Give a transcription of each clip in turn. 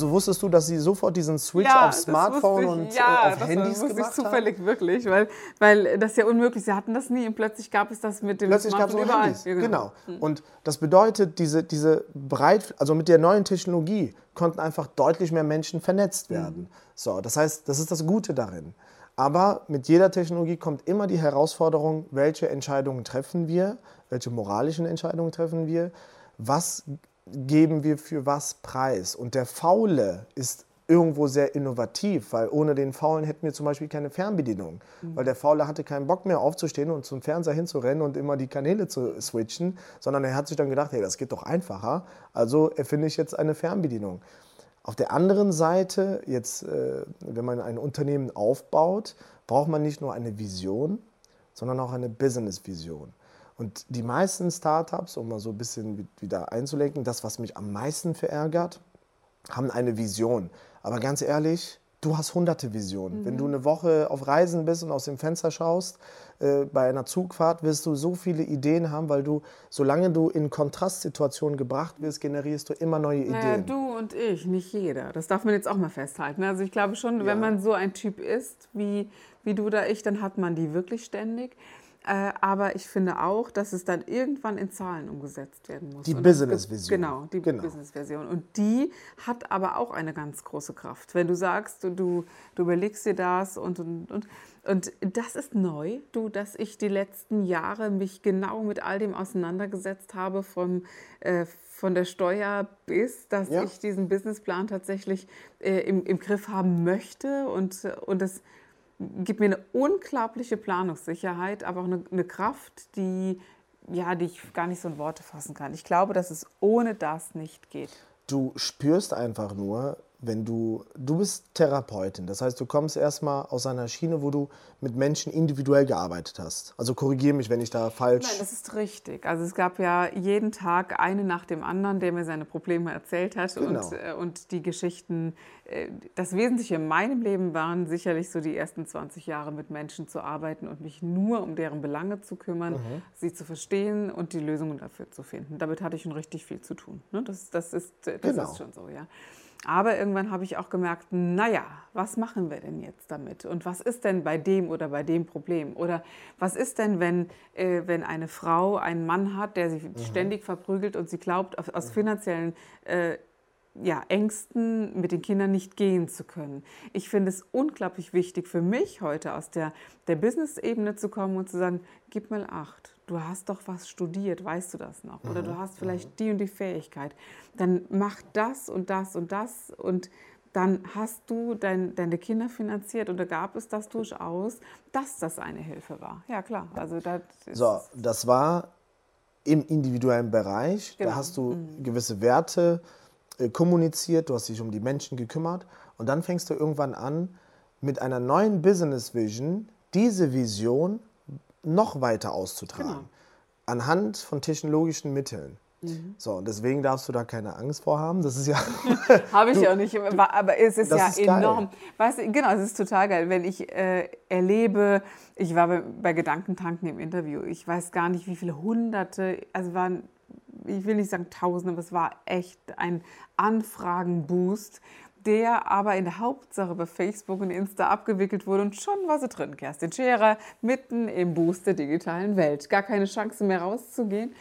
Also wusstest du, dass sie sofort diesen Switch ja, auf Smartphone ich, und ja, äh, auf Handys gemacht ich zufällig haben? wirklich, weil, weil das ist ja unmöglich. Sie hatten das nie und plötzlich gab es das mit dem plötzlich Smartphone überall. Handys. Ja, genau. genau. Und das bedeutet, diese, diese breit, also mit der neuen Technologie konnten einfach deutlich mehr Menschen vernetzt mhm. werden. Mhm. So, das heißt, das ist das Gute darin. Aber mit jeder Technologie kommt immer die Herausforderung, welche Entscheidungen treffen wir, welche moralischen Entscheidungen treffen wir, was geben wir für was preis. Und der Faule ist irgendwo sehr innovativ, weil ohne den Faulen hätten wir zum Beispiel keine Fernbedienung. Mhm. Weil der Faule hatte keinen Bock mehr aufzustehen und zum Fernseher hinzurennen und immer die Kanäle zu switchen, sondern er hat sich dann gedacht, hey, das geht doch einfacher, also erfinde ich jetzt eine Fernbedienung. Auf der anderen Seite, jetzt, äh, wenn man ein Unternehmen aufbaut, braucht man nicht nur eine Vision, sondern auch eine Business-Vision. Und die meisten Startups, um mal so ein bisschen wieder einzulenken, das, was mich am meisten verärgert, haben eine Vision. Aber ganz ehrlich, du hast hunderte Visionen. Mhm. Wenn du eine Woche auf Reisen bist und aus dem Fenster schaust, äh, bei einer Zugfahrt wirst du so viele Ideen haben, weil du, solange du in Kontrastsituationen gebracht wirst, generierst du immer neue Ideen. Naja, du und ich, nicht jeder. Das darf man jetzt auch mal festhalten. Also ich glaube schon, ja. wenn man so ein Typ ist wie, wie du oder ich, dann hat man die wirklich ständig. Äh, aber ich finde auch, dass es dann irgendwann in Zahlen umgesetzt werden muss. Die Business-Vision. Genau, die genau. Business-Version. Und die hat aber auch eine ganz große Kraft. Wenn du sagst, du, du, du überlegst dir das und, und, und, und das ist neu, du, dass ich die letzten Jahre mich genau mit all dem auseinandergesetzt habe, vom, äh, von der Steuer bis, dass ja. ich diesen Businessplan tatsächlich äh, im, im Griff haben möchte und, und das gibt mir eine unglaubliche Planungssicherheit, aber auch eine, eine Kraft, die, ja, die ich gar nicht so in Worte fassen kann. Ich glaube, dass es ohne das nicht geht. Du spürst einfach nur, wenn du, du bist Therapeutin, das heißt, du kommst erstmal aus einer Schiene, wo du mit Menschen individuell gearbeitet hast. Also korrigiere mich, wenn ich da falsch. Nein, das ist richtig. Also es gab ja jeden Tag eine nach dem anderen, der mir seine Probleme erzählt hat genau. und, äh, und die Geschichten. Äh, das Wesentliche in meinem Leben waren sicherlich so die ersten 20 Jahre mit Menschen zu arbeiten und mich nur um deren Belange zu kümmern, mhm. sie zu verstehen und die Lösungen dafür zu finden. Damit hatte ich schon richtig viel zu tun. Ne? Das, das, ist, das genau. ist schon so, ja. Aber irgendwann habe ich auch gemerkt, naja, was machen wir denn jetzt damit? Und was ist denn bei dem oder bei dem Problem? Oder was ist denn, wenn, äh, wenn eine Frau einen Mann hat, der sie mhm. ständig verprügelt und sie glaubt, aus mhm. finanziellen äh, ja, Ängsten mit den Kindern nicht gehen zu können. Ich finde es unglaublich wichtig für mich heute aus der, der Business-Ebene zu kommen und zu sagen, gib mal acht du hast doch was studiert, weißt du das noch? Oder du mhm. hast vielleicht mhm. die und die Fähigkeit. Dann mach das und das und das und dann hast du dein, deine Kinder finanziert und da gab es das durchaus, dass das eine Hilfe war. Ja, klar. Also das so, das war im individuellen Bereich. Genau. Da hast du mhm. gewisse Werte äh, kommuniziert, du hast dich um die Menschen gekümmert und dann fängst du irgendwann an, mit einer neuen Business Vision diese Vision noch weiter auszutragen. Genau. Anhand von technologischen Mitteln. Mhm. So, und deswegen darfst du da keine Angst vor haben. Das ist ja. Habe ich ja nicht, aber es ist ja ist enorm. Weißt du, genau, es ist total geil. Wenn ich äh, erlebe, ich war bei, bei, Gedankentanken im Interview, ich weiß gar nicht, wie viele Hunderte, also waren, ich will nicht sagen Tausende, aber es war echt ein Anfragenboost der aber in der Hauptsache bei Facebook und Insta abgewickelt wurde und schon war sie drin. Kerstin Scherer mitten im Boost der digitalen Welt. Gar keine Chance mehr rauszugehen.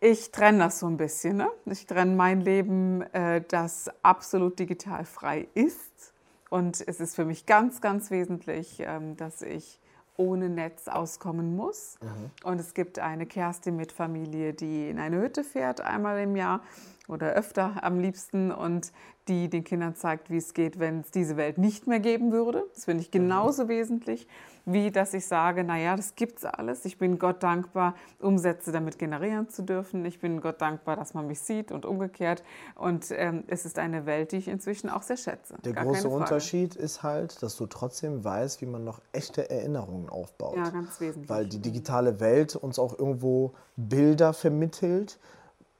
Ich trenne das so ein bisschen. Ne? Ich trenne mein Leben, äh, das absolut digital frei ist. Und es ist für mich ganz, ganz wesentlich, ähm, dass ich ohne Netz auskommen muss. Mhm. Und es gibt eine Kerstin mit Familie, die in eine Hütte fährt einmal im Jahr oder öfter am liebsten und die den Kindern zeigt, wie es geht, wenn es diese Welt nicht mehr geben würde. Das finde ich mhm. genauso mhm. wesentlich, wie dass ich sage, naja, das gibt's alles. Ich bin Gott dankbar, Umsätze damit generieren zu dürfen. Ich bin Gott dankbar, dass man mich sieht und umgekehrt. Und ähm, es ist eine Welt, die ich inzwischen auch sehr schätze. Der Gar große Unterschied ist halt, dass du trotzdem weißt, wie man noch echte Erinnerungen aufbaut. Ja, ganz wesentlich. Weil die digitale Welt uns auch irgendwo Bilder vermittelt,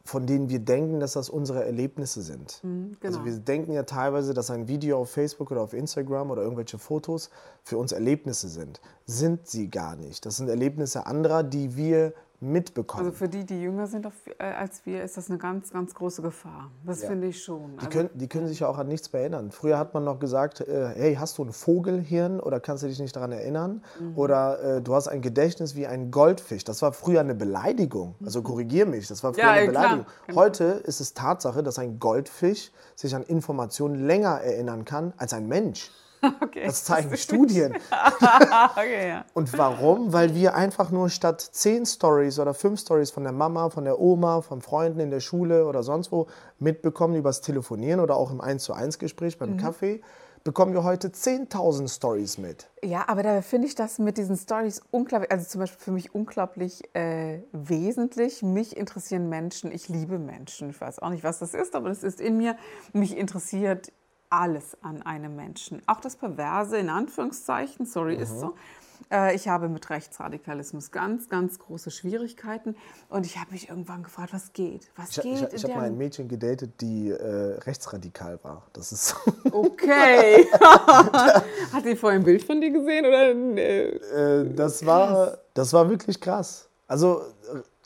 von denen wir denken, dass das unsere Erlebnisse sind. Mhm, genau. Also wir denken ja teilweise, dass ein Video auf Facebook oder auf Instagram oder irgendwelche Fotos für uns Erlebnisse sind. Sind sie gar nicht. Das sind Erlebnisse anderer, die wir mitbekommen. Also für die, die jünger sind äh, als wir, ist das eine ganz, ganz große Gefahr. Das ja. finde ich schon. Die, also, können, die können sich ja auch an nichts mehr erinnern. Früher hat man noch gesagt, äh, hey, hast du ein Vogelhirn oder kannst du dich nicht daran erinnern? Mhm. Oder äh, du hast ein Gedächtnis wie ein Goldfisch. Das war früher eine Beleidigung. Also mhm. korrigier mich, das war früher ja, eine Beleidigung. Klar. Heute ist es Tatsache, dass ein Goldfisch sich an Informationen länger erinnern kann als ein Mensch. Okay. Das zeigen Studien. okay, ja. Und warum? Weil wir einfach nur statt zehn Stories oder fünf Stories von der Mama, von der Oma, von Freunden in der Schule oder sonst wo mitbekommen übers Telefonieren oder auch im 1 zu 1 Gespräch beim mhm. Kaffee, bekommen wir heute 10.000 Stories mit. Ja, aber da finde ich das mit diesen Stories unglaublich, also zum Beispiel für mich unglaublich äh, wesentlich. Mich interessieren Menschen, ich liebe Menschen. Ich weiß auch nicht, was das ist, aber das ist in mir. Mich interessiert alles an einem Menschen. Auch das Perverse in Anführungszeichen, sorry, mhm. ist so. Äh, ich habe mit Rechtsradikalismus ganz, ganz große Schwierigkeiten und ich habe mich irgendwann gefragt, was geht? Was ich, geht? Ich, ich habe mal ein Mädchen gedatet, die äh, rechtsradikal war. Das ist okay. Hat sie vorher ein Bild von dir gesehen oder? Äh, das war, das war wirklich krass. Also,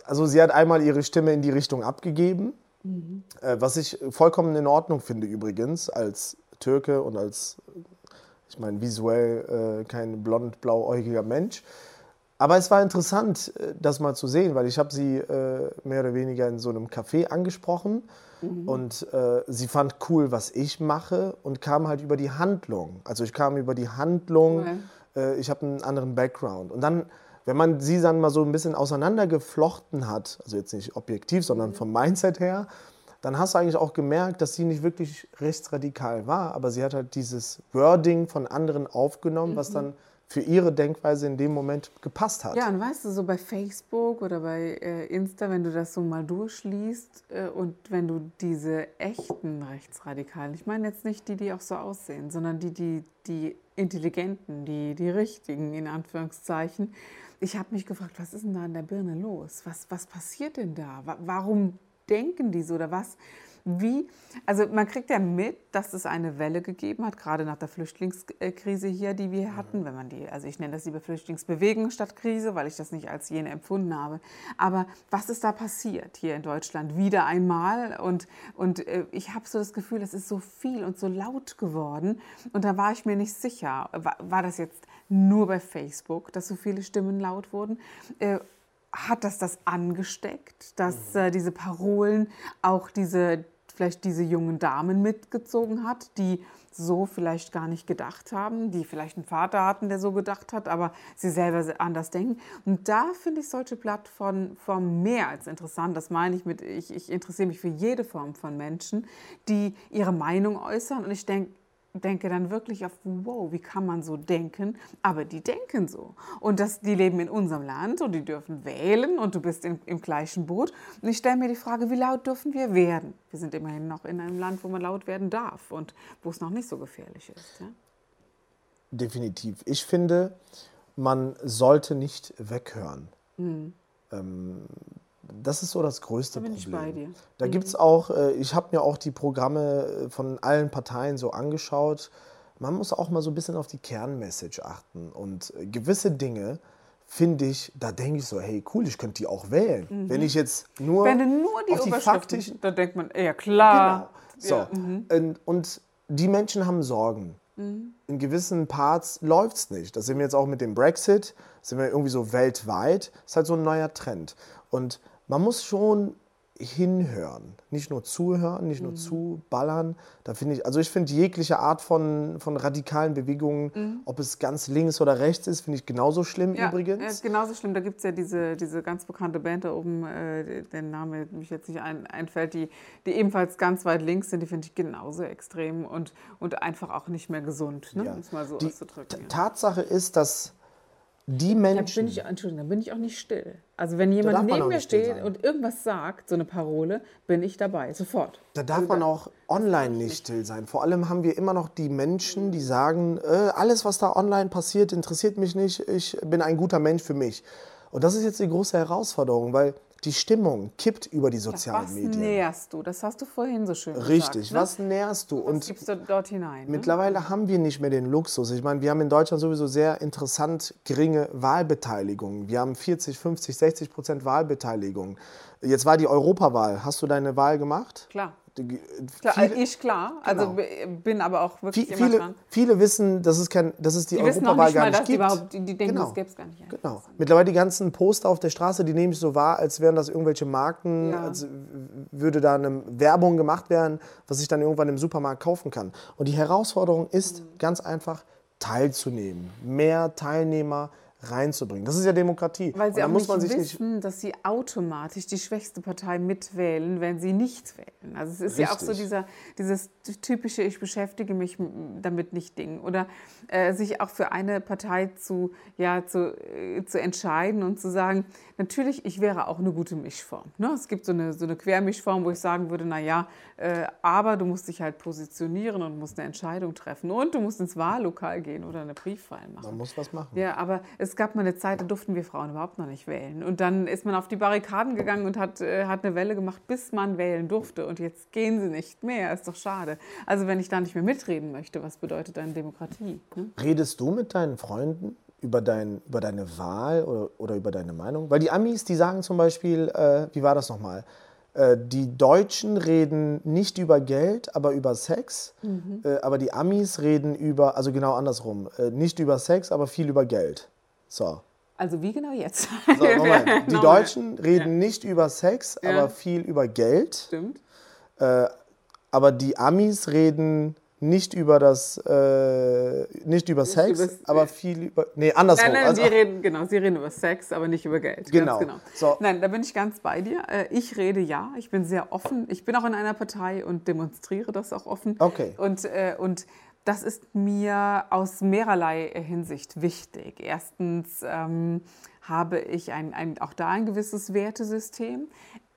also sie hat einmal ihre Stimme in die Richtung abgegeben Mhm. Äh, was ich vollkommen in Ordnung finde übrigens, als Türke und als, ich meine, visuell äh, kein blond-blauäugiger Mensch. Aber es war interessant, äh, das mal zu sehen, weil ich habe sie äh, mehr oder weniger in so einem Café angesprochen mhm. und äh, sie fand cool, was ich mache und kam halt über die Handlung. Also ich kam über die Handlung, mhm. äh, ich habe einen anderen Background. Und dann wenn man sie dann mal so ein bisschen auseinandergeflochten hat, also jetzt nicht objektiv, sondern vom Mindset her, dann hast du eigentlich auch gemerkt, dass sie nicht wirklich rechtsradikal war, aber sie hat halt dieses Wording von anderen aufgenommen, mhm. was dann für ihre Denkweise in dem Moment gepasst hat. Ja, und weißt du, so bei Facebook oder bei äh, Insta, wenn du das so mal durchliest äh, und wenn du diese echten Rechtsradikalen, ich meine jetzt nicht die, die auch so aussehen, sondern die, die, die intelligenten, die, die richtigen, in Anführungszeichen, ich habe mich gefragt, was ist denn da in der Birne los? Was, was passiert denn da? Warum denken die so oder was? Wie, also man kriegt ja mit, dass es eine Welle gegeben hat, gerade nach der Flüchtlingskrise hier, die wir hatten, wenn man die, also ich nenne das lieber Flüchtlingsbewegung statt Krise, weil ich das nicht als jene empfunden habe. Aber was ist da passiert hier in Deutschland wieder einmal? Und, und äh, ich habe so das Gefühl, es ist so viel und so laut geworden. Und da war ich mir nicht sicher, war, war das jetzt nur bei Facebook, dass so viele Stimmen laut wurden? Äh, hat das das angesteckt, dass mhm. äh, diese Parolen auch diese vielleicht diese jungen Damen mitgezogen hat, die so vielleicht gar nicht gedacht haben, die vielleicht einen Vater hatten, der so gedacht hat, aber sie selber anders denken. Und da finde ich solche Plattformen mehr als interessant. Das meine ich mit, ich, ich interessiere mich für jede Form von Menschen, die ihre Meinung äußern. Und ich denke, denke dann wirklich auf, wow, wie kann man so denken? Aber die denken so. Und das, die leben in unserem Land und die dürfen wählen und du bist in, im gleichen Boot. Und ich stelle mir die Frage, wie laut dürfen wir werden? Wir sind immerhin noch in einem Land, wo man laut werden darf und wo es noch nicht so gefährlich ist. Ja? Definitiv. Ich finde, man sollte nicht weghören. Mhm. Ähm, das ist so das größte da bin Problem. Ich bei dir. Da mhm. gibt es auch, äh, ich habe mir auch die Programme äh, von allen Parteien so angeschaut. Man muss auch mal so ein bisschen auf die Kernmessage achten. Und äh, gewisse Dinge, finde ich, da denke ich so, hey, cool, ich könnte die auch wählen. Mhm. Wenn ich jetzt nur, Wenn du nur die, auf die faktischen... Da denkt man, ja klar. Genau. So. Ja. Mhm. Und, und, die Menschen haben Sorgen. Mhm. In gewissen Parts läuft es nicht. Das sehen wir jetzt auch mit dem Brexit, sind wir irgendwie so weltweit. Das ist halt so ein neuer Trend. Und man muss schon hinhören, nicht nur zuhören, nicht nur mhm. zuballern. Da finde ich, also ich finde jegliche Art von, von radikalen Bewegungen, mhm. ob es ganz links oder rechts ist, finde ich genauso schlimm ja, übrigens. Ja, genauso schlimm. Da gibt es ja diese, diese ganz bekannte Band da oben, äh, der Name mich jetzt nicht ein, einfällt, die, die ebenfalls ganz weit links sind. Die finde ich genauso extrem und, und einfach auch nicht mehr gesund, ne? ja. um es mal so die auszudrücken. Tatsache ist, dass die Menschen. Da bin ich, Entschuldigung, da bin ich auch nicht still. Also wenn jemand neben mir steht und irgendwas sagt, so eine Parole, bin ich dabei, sofort. Da darf also, man auch online nicht still sein. Vor allem haben wir immer noch die Menschen, die sagen, äh, alles, was da online passiert, interessiert mich nicht, ich bin ein guter Mensch für mich. Und das ist jetzt die große Herausforderung, weil die Stimmung kippt über die sozialen was Medien. Was nährst du? Das hast du vorhin so schön Richtig, gesagt. Ne? was nährst du? Und was gibst du dort hinein? Ne? Mittlerweile ne? haben wir nicht mehr den Luxus. Ich meine, wir haben in Deutschland sowieso sehr interessant geringe Wahlbeteiligung. Wir haben 40, 50, 60 Prozent Wahlbeteiligung. Jetzt war die Europawahl. Hast du deine Wahl gemacht? Klar. Klar, viele, ich klar, also genau. bin aber auch wirklich viele, immer dran. Viele wissen, dass es, kein, dass es die, die Europawahl gar nicht gibt. Die, die denken, genau. das gäbe es gar nicht. Genau. Mittlerweile die ganzen Poster auf der Straße, die nehme ich so wahr, als wären das irgendwelche Marken, ja. als würde da eine Werbung gemacht werden, was ich dann irgendwann im Supermarkt kaufen kann. Und die Herausforderung ist mhm. ganz einfach, teilzunehmen. Mehr Teilnehmer, reinzubringen. Das ist ja Demokratie. Weil sie auch muss nicht wissen, nicht dass sie automatisch die schwächste Partei mitwählen, wenn sie nicht wählen. Also es ist Richtig. ja auch so dieser, dieses typische, ich beschäftige mich damit nicht Ding. Oder äh, sich auch für eine Partei zu, ja, zu, äh, zu entscheiden und zu sagen, natürlich, ich wäre auch eine gute Mischform. Ne? Es gibt so eine, so eine Quermischform, wo ich sagen würde, naja, äh, aber du musst dich halt positionieren und musst eine Entscheidung treffen. Und du musst ins Wahllokal gehen oder eine Briefwahl machen. Man muss was machen. Ja, aber es gab mal eine Zeit, da durften wir Frauen überhaupt noch nicht wählen. Und dann ist man auf die Barrikaden gegangen und hat, äh, hat eine Welle gemacht, bis man wählen durfte. Und jetzt gehen sie nicht mehr. Ist doch schade. Also wenn ich da nicht mehr mitreden möchte, was bedeutet dann Demokratie? Ne? Redest du mit deinen Freunden über, dein, über deine Wahl oder, oder über deine Meinung? Weil die Amis, die sagen zum Beispiel, äh, wie war das nochmal? Äh, die Deutschen reden nicht über Geld, aber über Sex. Mhm. Äh, aber die Amis reden über, also genau andersrum, äh, nicht über Sex, aber viel über Geld. So. Also wie genau jetzt? So, Moment. Die Deutschen reden ja. nicht über Sex, ja. aber viel über Geld. Stimmt. Äh, aber die Amis reden nicht über das, äh, nicht über nicht Sex, über aber viel über, nee, andersrum. Nein, nein, also, sie reden, genau, sie reden über Sex, aber nicht über Geld. Genau. genau. So. Nein, da bin ich ganz bei dir. Äh, ich rede ja, ich bin sehr offen. Ich bin auch in einer Partei und demonstriere das auch offen. Okay. Und, äh, und das ist mir aus mehrerlei Hinsicht wichtig. Erstens ähm, habe ich ein, ein, auch da ein gewisses Wertesystem.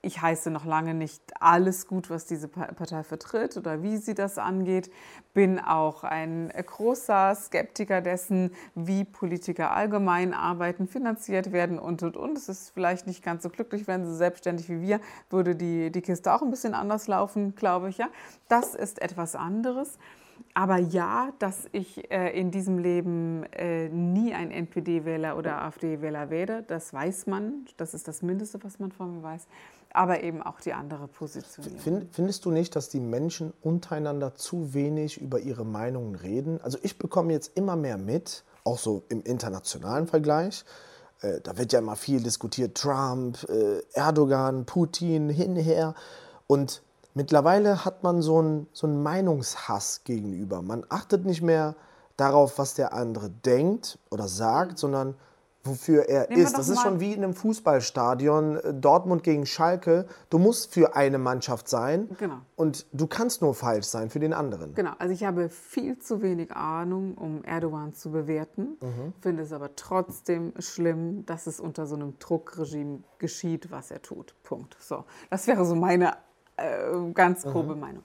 Ich heiße noch lange nicht alles gut, was diese Partei vertritt oder wie sie das angeht. Bin auch ein großer Skeptiker dessen, wie Politiker allgemein arbeiten, finanziert werden und und und. Es ist vielleicht nicht ganz so glücklich, wenn sie selbstständig wie wir, würde die, die Kiste auch ein bisschen anders laufen, glaube ich. Ja, das ist etwas anderes. Aber ja, dass ich äh, in diesem Leben äh, nie ein NPD-Wähler oder AfD-Wähler werde, das weiß man. Das ist das Mindeste, was man von mir weiß. Aber eben auch die andere Position. Find, findest du nicht, dass die Menschen untereinander zu wenig über ihre Meinungen reden? Also ich bekomme jetzt immer mehr mit, auch so im internationalen Vergleich. Äh, da wird ja immer viel diskutiert, Trump, äh, Erdogan, Putin, hinher. Und mittlerweile hat man so einen, so einen Meinungshass gegenüber. Man achtet nicht mehr darauf, was der andere denkt oder sagt, sondern wofür er Nehmen ist. Das ist schon wie in einem Fußballstadion, äh, Dortmund gegen Schalke. Du musst für eine Mannschaft sein genau. und du kannst nur falsch sein für den anderen. Genau, also ich habe viel zu wenig Ahnung, um Erdogan zu bewerten, mhm. finde es aber trotzdem schlimm, dass es unter so einem Druckregime geschieht, was er tut. Punkt. So, das wäre so meine äh, ganz grobe mhm. Meinung.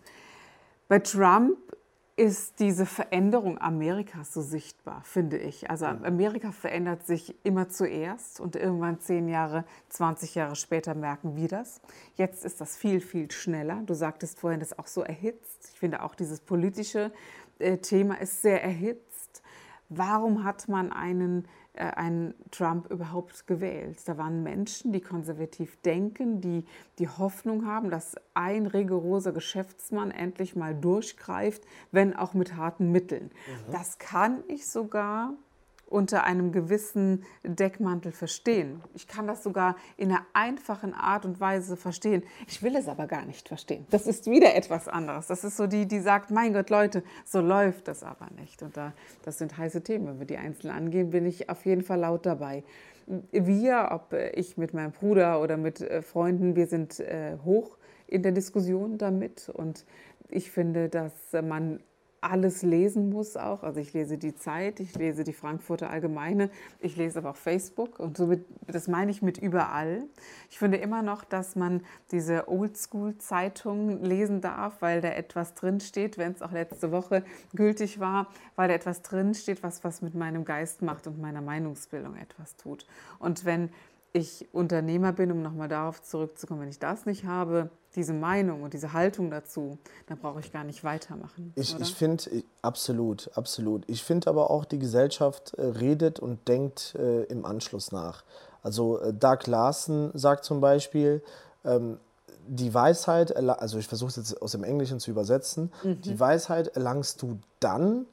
Bei Trump ist diese Veränderung Amerikas so sichtbar, finde ich. Also mhm. Amerika verändert sich immer zuerst und irgendwann zehn Jahre, 20 Jahre später merken wir das. Jetzt ist das viel, viel schneller. Du sagtest vorhin, das ist auch so erhitzt. Ich finde auch dieses politische äh, Thema ist sehr erhitzt. Warum hat man einen äh, einen Trump überhaupt gewählt. Da waren Menschen, die konservativ denken, die die Hoffnung haben, dass ein rigoroser Geschäftsmann endlich mal durchgreift, wenn auch mit harten Mitteln. Mhm. Das kann ich sogar unter einem gewissen Deckmantel verstehen. Ich kann das sogar in einer einfachen Art und Weise verstehen. Ich will es aber gar nicht verstehen. Das ist wieder etwas anderes. Das ist so die, die sagt, mein Gott, Leute, so läuft das aber nicht. Und da, das sind heiße Themen. Wenn wir die einzeln angehen, bin ich auf jeden Fall laut dabei. Wir, ob ich mit meinem Bruder oder mit äh, Freunden, wir sind äh, hoch in der Diskussion damit. Und ich finde, dass man alles lesen muss auch. Also ich lese die Zeit, ich lese die Frankfurter Allgemeine, ich lese aber auch Facebook und somit, das meine ich mit überall. Ich finde immer noch, dass man diese Oldschool-Zeitung lesen darf, weil da etwas drinsteht, wenn es auch letzte Woche gültig war, weil da etwas drinsteht, was was mit meinem Geist macht und meiner Meinungsbildung etwas tut. Und wenn ich Unternehmer bin, um nochmal darauf zurückzukommen, wenn ich das nicht habe, diese Meinung und diese Haltung dazu, dann brauche ich gar nicht weitermachen. Ich, ich finde, absolut, absolut. Ich finde aber auch, die Gesellschaft äh, redet und denkt äh, im Anschluss nach. Also äh, Doug Larson sagt zum Beispiel, ähm, die Weisheit, also ich versuche es jetzt aus dem Englischen zu übersetzen, mhm. die Weisheit erlangst du dann,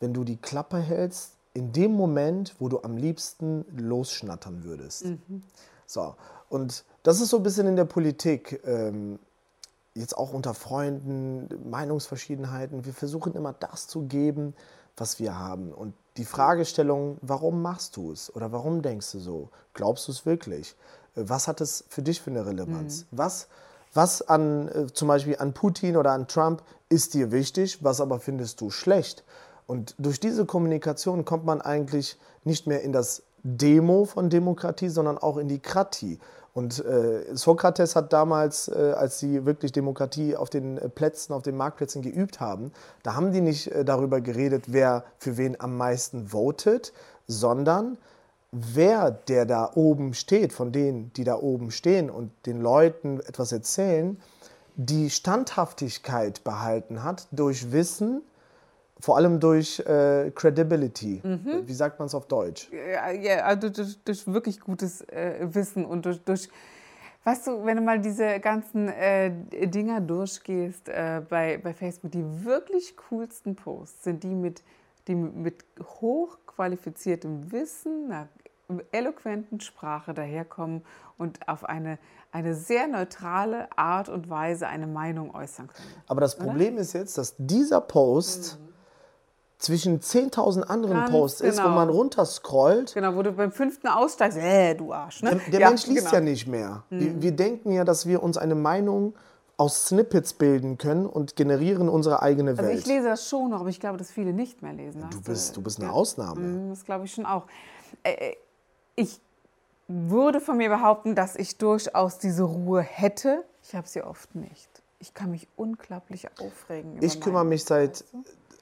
wenn du die Klappe hältst, in dem Moment, wo du am liebsten losschnattern würdest. Mhm. So, und das ist so ein bisschen in der Politik, ähm, jetzt auch unter Freunden, Meinungsverschiedenheiten. Wir versuchen immer das zu geben, was wir haben. Und die Fragestellung, warum machst du es oder warum denkst du so? Glaubst du es wirklich? Äh, was hat es für dich für eine Relevanz? Mhm. Was, was an äh, zum Beispiel an Putin oder an Trump ist dir wichtig, was aber findest du schlecht? Und durch diese Kommunikation kommt man eigentlich nicht mehr in das Demo von Demokratie, sondern auch in die Kratie. Und äh, Sokrates hat damals, äh, als sie wirklich Demokratie auf den äh, Plätzen, auf den Marktplätzen geübt haben, da haben die nicht äh, darüber geredet, wer für wen am meisten votet, sondern wer, der da oben steht, von denen, die da oben stehen und den Leuten etwas erzählen, die Standhaftigkeit behalten hat durch Wissen, vor allem durch äh, Credibility. Mhm. Wie sagt man es auf Deutsch? Ja, ja also durch, durch wirklich gutes äh, Wissen und durch, durch, weißt du, wenn du mal diese ganzen äh, Dinger durchgehst äh, bei, bei Facebook, die wirklich coolsten Posts sind die mit, die mit hochqualifiziertem Wissen, einer eloquenten Sprache daherkommen und auf eine, eine sehr neutrale Art und Weise eine Meinung äußern können. Aber das Problem Oder? ist jetzt, dass dieser Post... Mhm zwischen 10.000 anderen Ganz Posts genau. ist, wo genau. man runterscrollt. Genau, wo du beim fünften aussteigst, äh, du Arsch. Ne? Der, der ja, Mensch liest genau. ja nicht mehr. Mhm. Wir, wir, denken ja, dass wir uns eine Meinung aus Snippets bilden können und generieren unsere eigene Welt. Also ich lese das schon noch, aber ich glaube, dass viele nicht mehr lesen. Du bist, du bist eine ja. Ausnahme. Mhm, das glaube ich schon auch. Äh, äh, ich würde von mir behaupten, dass ich durchaus diese Ruhe hätte. Ich habe sie oft nicht. Ich kann mich unglaublich aufregen. ich kümmere mich seit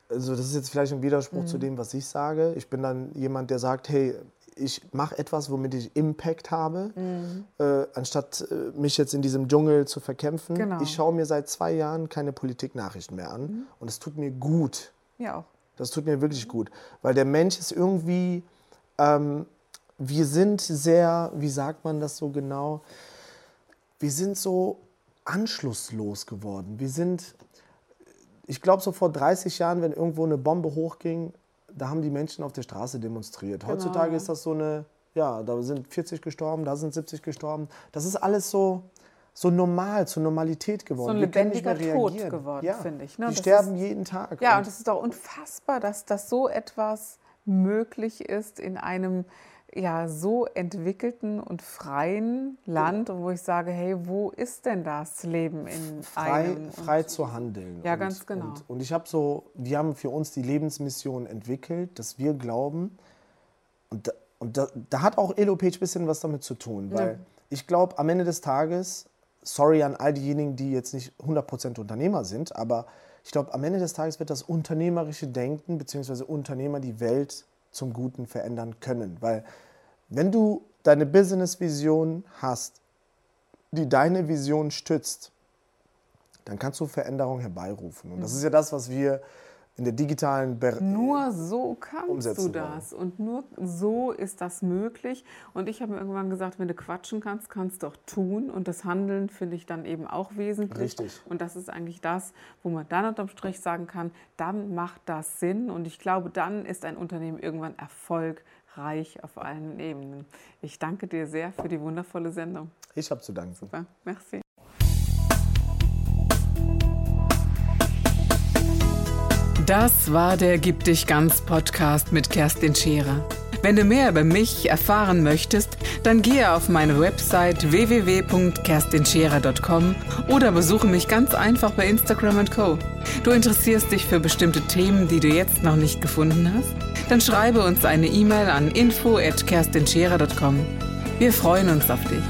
also das ist jetzt vielleicht ein Widerspruch mhm. zu dem, was ich sage. Ich bin dann jemand, der sagt, hey, ich mache etwas, womit ich Impact habe, mhm. äh, anstatt äh, mich jetzt in diesem Dschungel zu verkämpfen. Genau. Ich schaue mir seit zwei Jahren keine Politiknachrichten mehr an mhm. und es tut mir gut. Ja auch. Das tut mir wirklich gut, weil der Mensch ist irgendwie, ähm, wir sind sehr, wie sagt man das so genau, wir sind so anschlusslos geworden. Wir sind ich glaube, so vor 30 Jahren, wenn irgendwo eine Bombe hochging, da haben die Menschen auf der Straße demonstriert. Genau. Heutzutage ist das so eine, ja, da sind 40 gestorben, da sind 70 gestorben. Das ist alles so, so normal, zur Normalität geworden. So ein lebendiger Tod geworden, ja. finde ich. Ne? Die das sterben ist, jeden Tag. Ja, und, es ist doch unfassbar, dass, dass so etwas möglich ist in einem ja, so entwickelten und freien Land, wo ich sage, hey, wo ist denn das Leben in frei, einem? Frei zu handeln. Ja, und, ganz genau. Und, und ich habe so, wir haben für uns die Lebensmission entwickelt, dass wir glauben, und da, und da, da hat auch EloPage ein bisschen was damit zu tun, weil ja. ich glaube, am Ende des Tages, sorry an all diejenigen, die jetzt nicht 100% Unternehmer sind, aber ich glaube, am Ende des Tages wird das unternehmerische Denken bzw. Unternehmer die Welt zum Guten verändern können. Weil wenn du deine Business-Vision hast, die deine Vision stützt, dann kannst du Veränderung herbeirufen. Und das ist ja das, was wir in der digitalen Be Nur so kannst du das wollen. und nur so ist das möglich. Und ich habe mir irgendwann gesagt, wenn du quatschen kannst, kannst du auch tun. Und das Handeln finde ich dann eben auch wesentlich. Richtig. Und das ist eigentlich das, wo man dann unterm Strich sagen kann, dann macht das Sinn. Und ich glaube, dann ist ein Unternehmen irgendwann erfolgreich auf allen Ebenen. Ich danke dir sehr für die wundervolle Sendung. Ich habe zu danken. Super, merci. Das war der Gib dich ganz Podcast mit Kerstin Scherer. Wenn du mehr über mich erfahren möchtest, dann gehe auf meine Website www.kerstinscherer.com oder besuche mich ganz einfach bei Instagram Co. Du interessierst dich für bestimmte Themen, die du jetzt noch nicht gefunden hast? Dann schreibe uns eine E-Mail an info@kerstinscherer.com. Wir freuen uns auf dich.